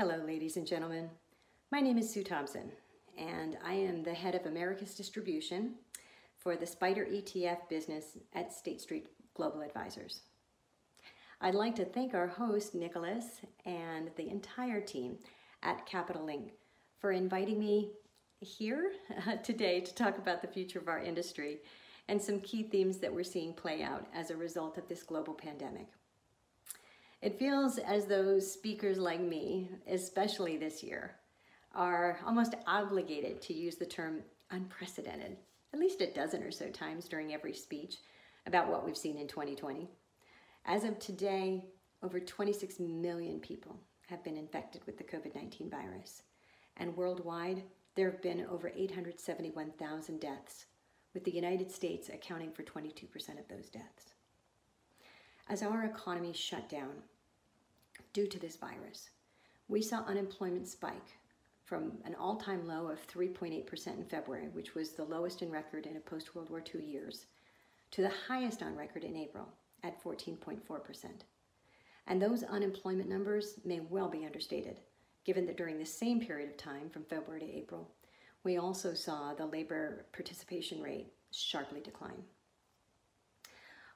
Hello, ladies and gentlemen. My name is Sue Thompson, and I am the head of Americas Distribution for the SPDR ETF business at State Street Global Advisors. I'd like to thank our host, Nicholas, and the entire team at Capital Link for inviting me here uh, today to talk about the future of our industry and some key themes that we're seeing play out as a result of this global pandemic. It feels as though speakers like me, especially this year, are almost obligated to use the term unprecedented at least a dozen or so times during every speech about what we've seen in 2020. As of today, over 26 million people have been infected with the COVID-19 virus. And worldwide, there have been over 871,000 deaths, with the United States accounting for 22% of those deaths. As our economy shut down due to this virus, we saw unemployment spike from an all-time low of 3.8% in February, which was the lowest in record in a post-World War II years, to the highest on record in April at 14.4%. And those unemployment numbers may well be understated, given that during the same period of time, from February to April, we also saw the labor participation rate sharply decline.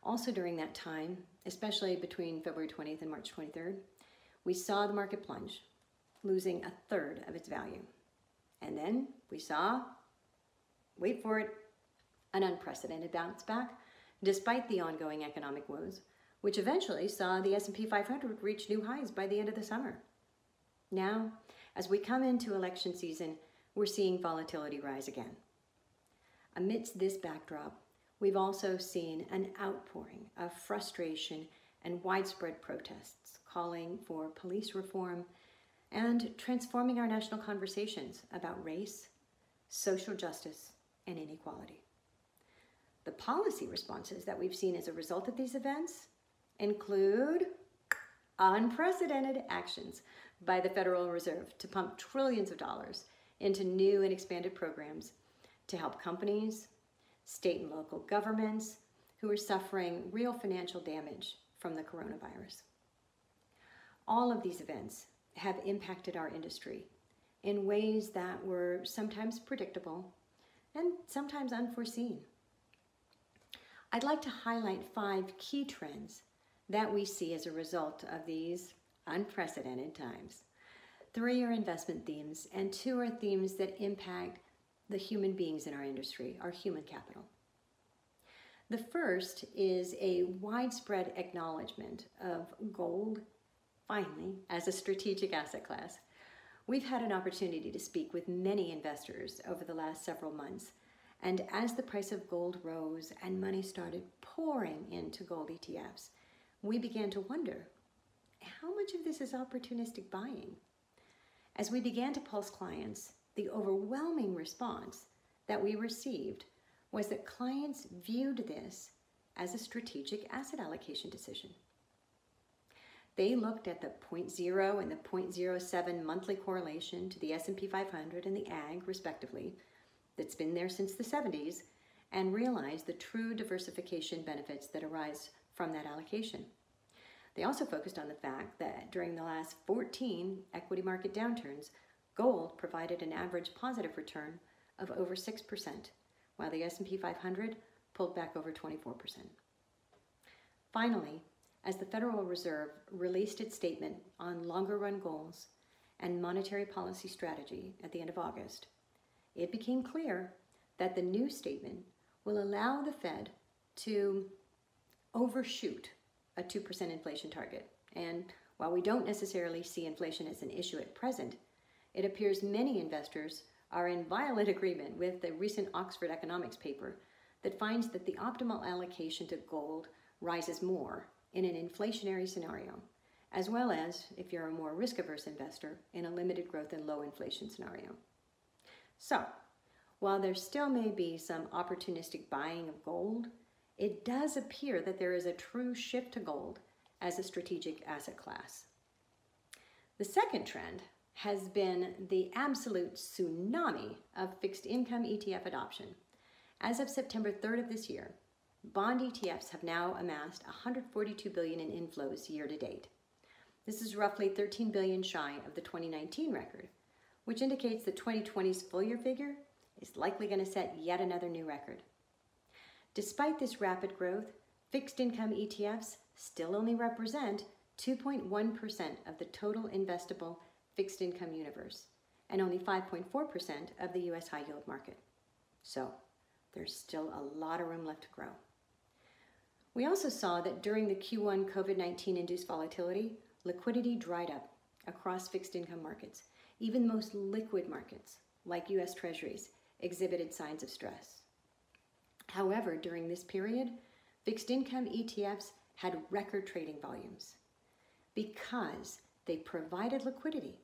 Also during that time, especially between February 20th and March 23rd, we saw the market plunge, losing a third of its value. And then we saw, wait for it, an unprecedented bounce back, despite the ongoing economic woes, which eventually saw the S&P 500 reach new highs by the end of the summer. Now, as we come into election season, we're seeing volatility rise again. Amidst this backdrop, we've also seen an outpouring of frustration and widespread protests calling for police reform and transforming our national conversations about race, social justice, and inequality. The policy responses that we've seen as a result of these events include unprecedented actions by the Federal Reserve to pump trillions of dollars into new and expanded programs to help companies, state and local governments who are suffering real financial damage from the coronavirus. All of these events have impacted our industry in ways that were sometimes predictable and sometimes unforeseen. I'd like to highlight five key trends that we see as a result of these unprecedented times. Three are investment themes, and two are themes that impact the human beings in our industry, our human capital. The first is a widespread acknowledgement of gold, finally, as a strategic asset class. We've had an opportunity to speak with many investors over the last several months, and as the price of gold rose and money started pouring into gold ETFs, we began to wonder, how much of this is opportunistic buying? As we began to pulse clients, the overwhelming response that we received was that clients viewed this as a strategic asset allocation decision. They looked at the 0.0 and the 0.07 monthly correlation to the S&P 500 and the Agg, respectively, that's been there since the 70s, and realized the true diversification benefits that arise from that allocation. They also focused on the fact that during the last 14 equity market downturns, gold provided an average positive return of over 6%, while the S&P 500 pulled back over 24%. Finally, as the Federal Reserve released its statement on longer run goals and monetary policy strategy at the end of August, it became clear that the new statement will allow the Fed to overshoot a 2% inflation target. And while we don't necessarily see inflation as an issue at present, it appears many investors are in violent agreement with the recent Oxford economics paper that finds that the optimal allocation to gold rises more in an inflationary scenario, as well as, if you're a more risk-averse investor, in a limited growth and low inflation scenario. So, while there still may be some opportunistic buying of gold, it does appear that there is a true shift to gold as a strategic asset class. The second trend has been the absolute tsunami of fixed income ETF adoption. As of September 3rd of this year, Bond ETFs have now amassed 142 billion in inflows year to date. This is roughly 13 billion shy of the 2019 record, which indicates that 2020's full year figure is likely going to set yet another new record. Despite this rapid growth, fixed income ETFs still only represent 2.1% of the total investable fixed income universe and only 5.4% of the US high yield market. So there's still a lot of room left to grow. We also saw that during the Q1 COVID 19 induced volatility, liquidity dried up across fixed income markets. Even the most liquid markets, like US Treasuries, exhibited signs of stress. However, during this period, fixed income ETFs had record trading volumes because they provided liquidity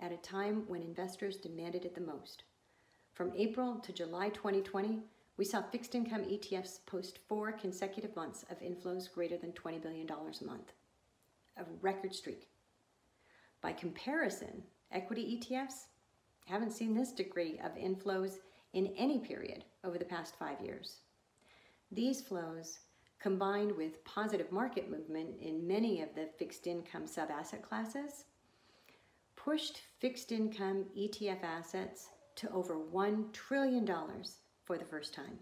at a time when investors demanded it the most. From April to July 2020, we saw fixed income ETFs post four consecutive months of inflows greater than $20 billion a month, a record streak. By comparison, equity ETFs haven't seen this degree of inflows in any period over the past five years. These flows, combined with positive market movement in many of the fixed income sub asset classes, pushed fixed income ETF assets to over $1 trillion for the first time.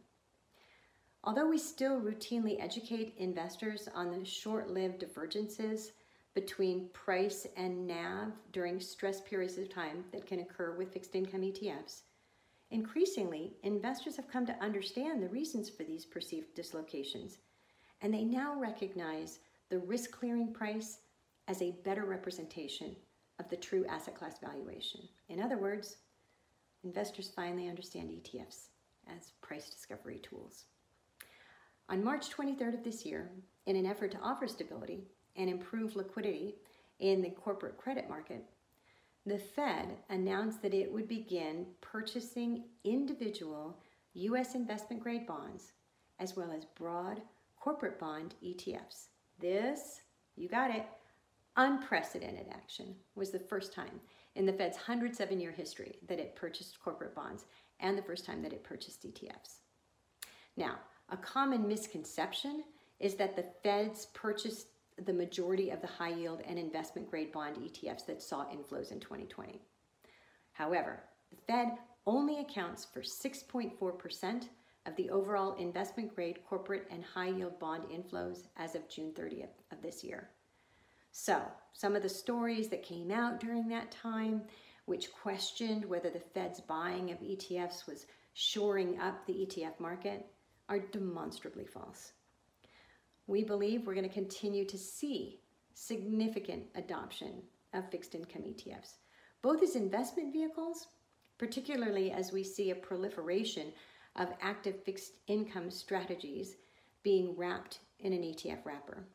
Although we still routinely educate investors on the short lived divergences between price and NAV during stress periods of time that can occur with fixed income ETFs, increasingly investors have come to understand the reasons for these perceived dislocations, and they now recognize the risk clearing price as a better representation of the true asset class valuation. In other words, investors finally understand ETFs as price discovery tools. On March 23rd of this year, in an effort to offer stability and improve liquidity in the corporate credit market, the Fed announced that it would begin purchasing individual U.S. investment grade bonds as well as broad corporate bond ETFs. This, you got it, unprecedented action was the first time in the Fed's 107 year history that it purchased corporate bonds and the first time that it purchased ETFs. Now, a common misconception is that the Fed's purchased the majority of the high yield and investment grade bond ETFs that saw inflows in 2020. However, the Fed only accounts for 6.4% of the overall investment grade corporate and high yield bond inflows as of June 30th of this year. So, some of the stories that came out during that time, which questioned whether the Fed's buying of ETFs was shoring up the ETF market, are demonstrably false. We believe we're going to continue to see significant adoption of fixed income ETFs, both as investment vehicles, particularly as we see a proliferation of active fixed income strategies being wrapped in an ETF wrapper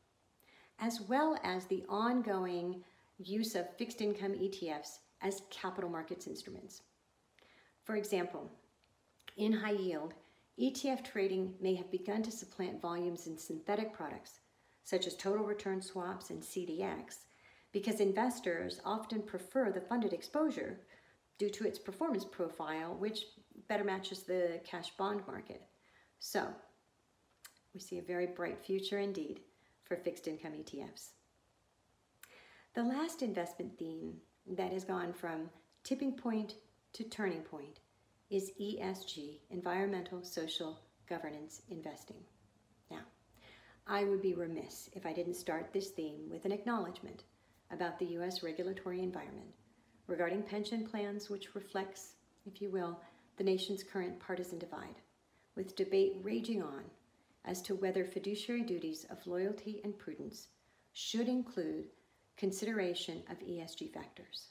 as well as the ongoing use of fixed income ETFs as capital markets instruments. For example, in high yield, ETF trading may have begun to supplant volumes in synthetic products, such as total return swaps and CDX, because investors often prefer the funded exposure due to its performance profile, which better matches the cash bond market. So, we see a very bright future indeed for fixed income ETFs. The last investment theme that has gone from tipping point to turning point is ESG, environmental, social, governance investing. Now, I would be remiss if I didn't start this theme with an acknowledgement about the U.S. regulatory environment regarding pension plans, which reflects, if you will, the nation's current partisan divide, with debate raging on as to whether fiduciary duties of loyalty and prudence should include consideration of ESG factors.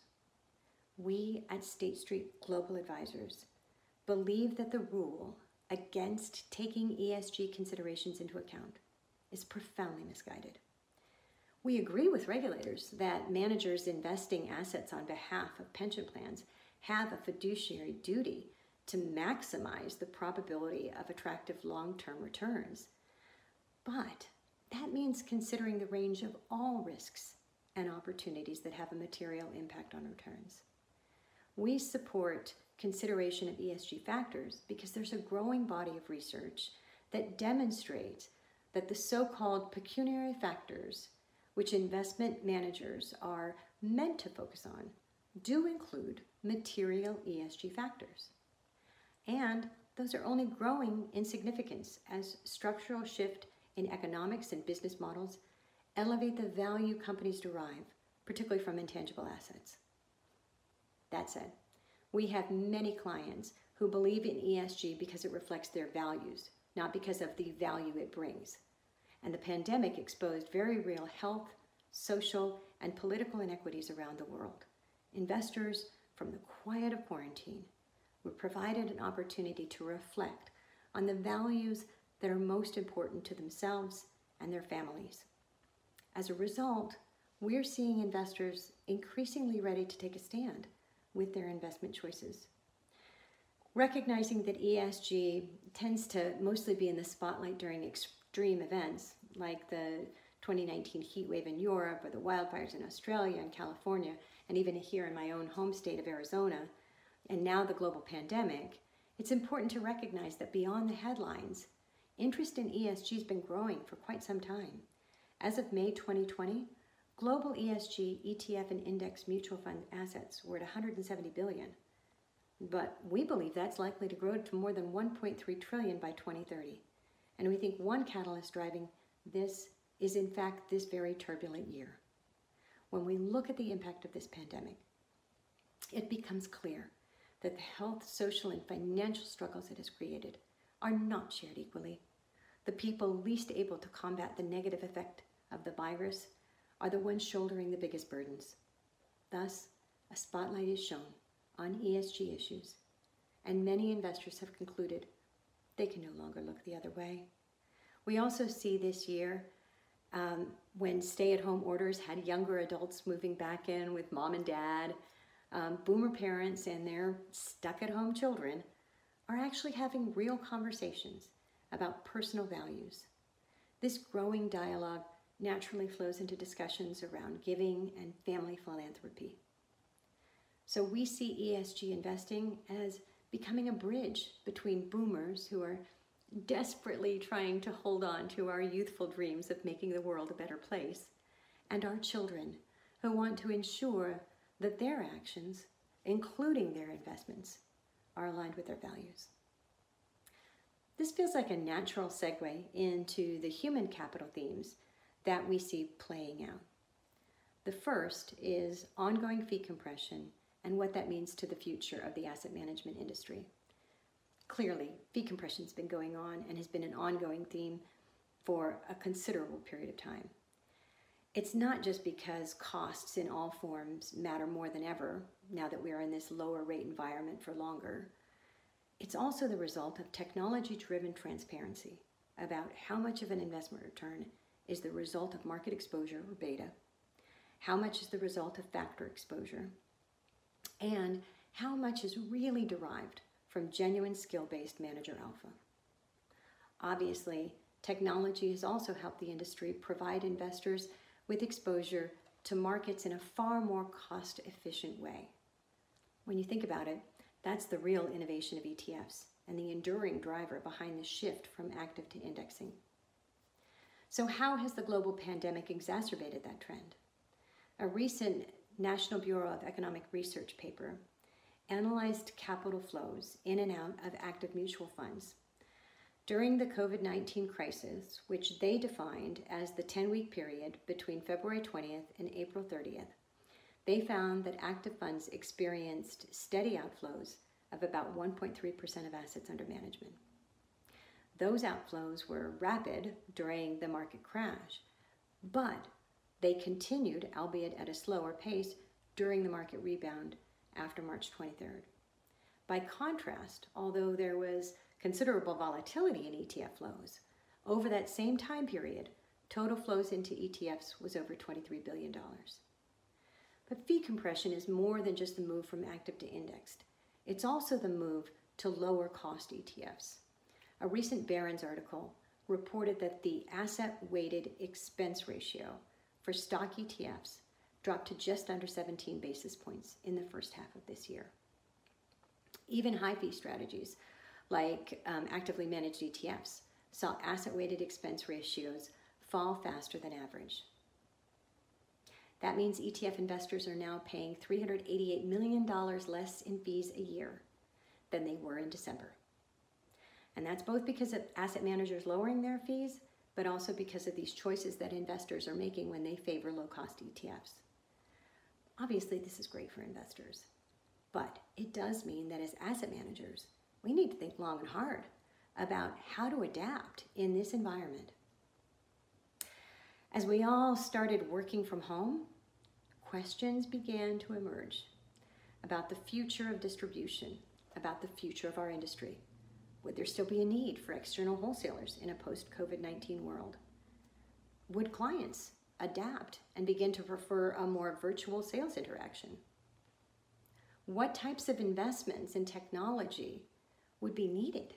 We at State Street Global Advisors believe that the rule against taking ESG considerations into account is profoundly misguided. We agree with regulators that managers investing assets on behalf of pension plans have a fiduciary duty to maximize the probability of attractive long term returns. But that means considering the range of all risks and opportunities that have a material impact on returns. We support consideration of ESG factors because there's a growing body of research that demonstrates that the so called pecuniary factors which investment managers are meant to focus on, do include material ESG factors. And those are only growing in significance as structural shift in economics and business models elevate the value companies derive, particularly from intangible assets. That said, we have many clients who believe in ESG because it reflects their values, not because of the value it brings. And the pandemic exposed very real health, social, and political inequities around the world. Investors, from the quiet of quarantine, were provided an opportunity to reflect on the values that are most important to themselves and their families. As a result, we're seeing investors increasingly ready to take a stand with their investment choices. Recognizing that ESG tends to mostly be in the spotlight during extreme events like the 2019 heat wave in Europe or the wildfires in Australia and California, and even here in my own home state of Arizona, and now the global pandemic, it's important to recognize that beyond the headlines, interest in ESG has been growing for quite some time. As of May 2020, global ESG ETF and index mutual fund assets were at 170 billion. But we believe that's likely to grow to more than 1.3 trillion by 2030. And we think one catalyst driving this is in fact this very turbulent year. When we look at the impact of this pandemic, it becomes clear that the health, social, and financial struggles it has created are not shared equally. The people least able to combat the negative effect of the virus are the ones shouldering the biggest burdens. Thus, a spotlight is shown on ESG issues, and many investors have concluded they can no longer look the other way. We also see this year um, when stay at home orders had younger adults moving back in with mom and dad, um, boomer parents and their stuck at home children are actually having real conversations about personal values. This growing dialogue naturally flows into discussions around giving and family philanthropy. So we see ESG investing as becoming a bridge between boomers who are desperately trying to hold on to our youthful dreams of making the world a better place, and our children who want to ensure that their actions, including their investments, are aligned with their values. This feels like a natural segue into the human capital themes that we see playing out. The first is ongoing fee compression and what that means to the future of the asset management industry. Clearly, fee compression has been going on and has been an ongoing theme for a considerable period of time. It's not just because costs in all forms matter more than ever now that we are in this lower rate environment for longer. It's also the result of technology driven transparency about how much of an investment return is the result of market exposure or beta, how much is the result of factor exposure, and how much is really derived from genuine skill based manager alpha. Obviously, technology has also helped the industry provide investors with exposure to markets in a far more cost efficient way. When you think about it, that's the real innovation of ETFs and the enduring driver behind the shift from active to indexing. So, how has the global pandemic exacerbated that trend? A recent National Bureau of Economic Research paper analyzed capital flows in and out of active mutual funds. During the COVID 19 crisis, which they defined as the 10 week period between February 20th and April 30th, they found that active funds experienced steady outflows of about 1.3% of assets under management. Those outflows were rapid during the market crash, but they continued, albeit at a slower pace, during the market rebound after March 23rd. By contrast, although there was considerable volatility in ETF flows, over that same time period, total flows into ETFs was over $23 billion. But fee compression is more than just the move from active to indexed. It's also the move to lower cost ETFs. A recent Barron's article reported that the asset weighted expense ratio for stock ETFs dropped to just under 17 basis points in the first half of this year. Even high fee strategies like um, actively managed ETFs saw asset weighted expense ratios fall faster than average. That means ETF investors are now paying $388 million less in fees a year than they were in December. And that's both because of asset managers lowering their fees, but also because of these choices that investors are making when they favor low cost ETFs. Obviously, this is great for investors, but it does mean that as asset managers, we need to think long and hard about how to adapt in this environment. As we all started working from home, questions began to emerge about the future of distribution, about the future of our industry. Would there still be a need for external wholesalers in a post COVID 19 world? Would clients adapt and begin to prefer a more virtual sales interaction? What types of investments in technology would be needed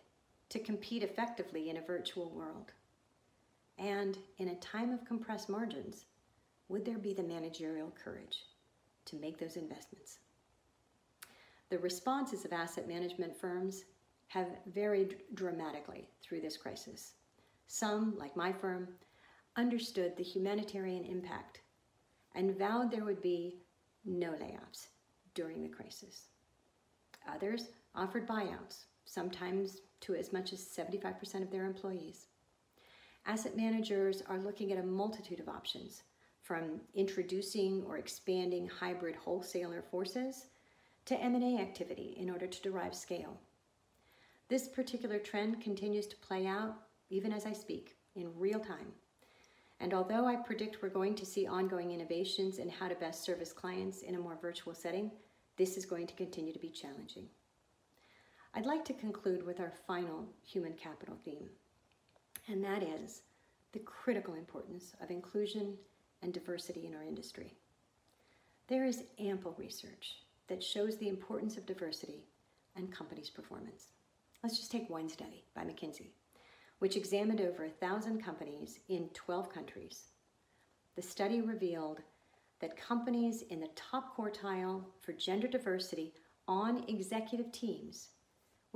to compete effectively in a virtual world? And in a time of compressed margins, would there be the managerial courage to make those investments? The responses of asset management firms have varied dramatically through this crisis. Some, like my firm, understood the humanitarian impact and vowed there would be no layoffs during the crisis. Others offered buyouts, sometimes to as much as 75% of their employees. Asset managers are looking at a multitude of options, from introducing or expanding hybrid wholesaler forces to M&A activity in order to derive scale. This particular trend continues to play out even as I speak in real time and although I predict we're going to see ongoing innovations in how to best service clients in a more virtual setting, this is going to continue to be challenging. I'd like to conclude with our final human capital theme, and that is the critical importance of inclusion and diversity in our industry. There is ample research that shows the importance of diversity and companies' performance. Let's just take one study by McKinsey which examined over a thousand companies in 12 countries. The study revealed that companies in the top quartile for gender diversity on executive teams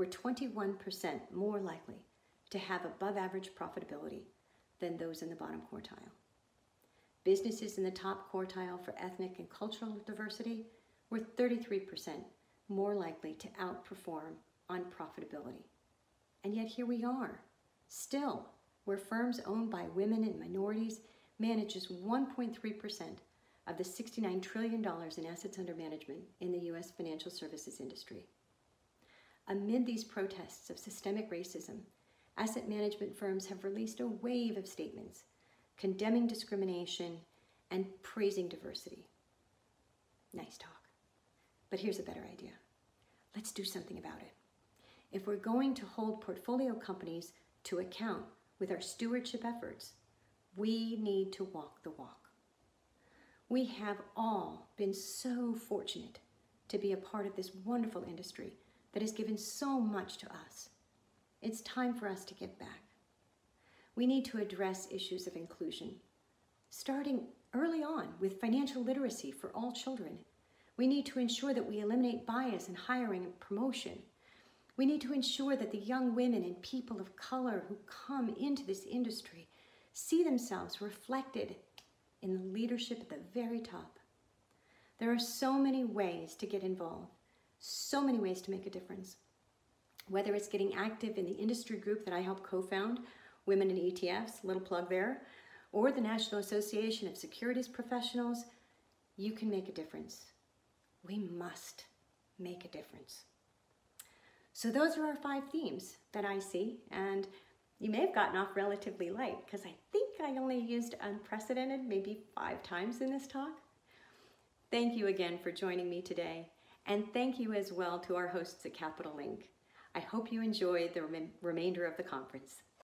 were 21% more likely to have above average profitability than those in the bottom quartile. Businesses in the top quartile for ethnic and cultural diversity were 33% more likely to outperform on profitability. And yet here we are, Still, where firms owned by women and minorities manages 1.3% of the $69 trillion in assets under management in the U.S. financial services industry. Amid these protests of systemic racism, asset management firms have released a wave of statements condemning discrimination and praising diversity. Nice talk. But here's a better idea. Let's do something about it. If we're going to hold portfolio companies to account with our stewardship efforts, we need to walk the walk. We have all been so fortunate to be a part of this wonderful industry that has given so much to us. It's time for us to give back. We need to address issues of inclusion, starting early on with financial literacy for all children. We need to ensure that we eliminate bias in hiring and promotion we need to ensure that the young women and people of color who come into this industry see themselves reflected in the leadership at the very top. There are so many ways to get involved, so many ways to make a difference. Whether it's getting active in the industry group that I helped co-found, Women in ETFs, little plug there, or the National Association of Securities Professionals, you can make a difference. We must make a difference. So those are our five themes that I see, and you may have gotten off relatively light because I think I only used unprecedented maybe five times in this talk. Thank you again for joining me today, and thank you as well to our hosts at Capital Link. I hope you enjoy the rem remainder of the conference.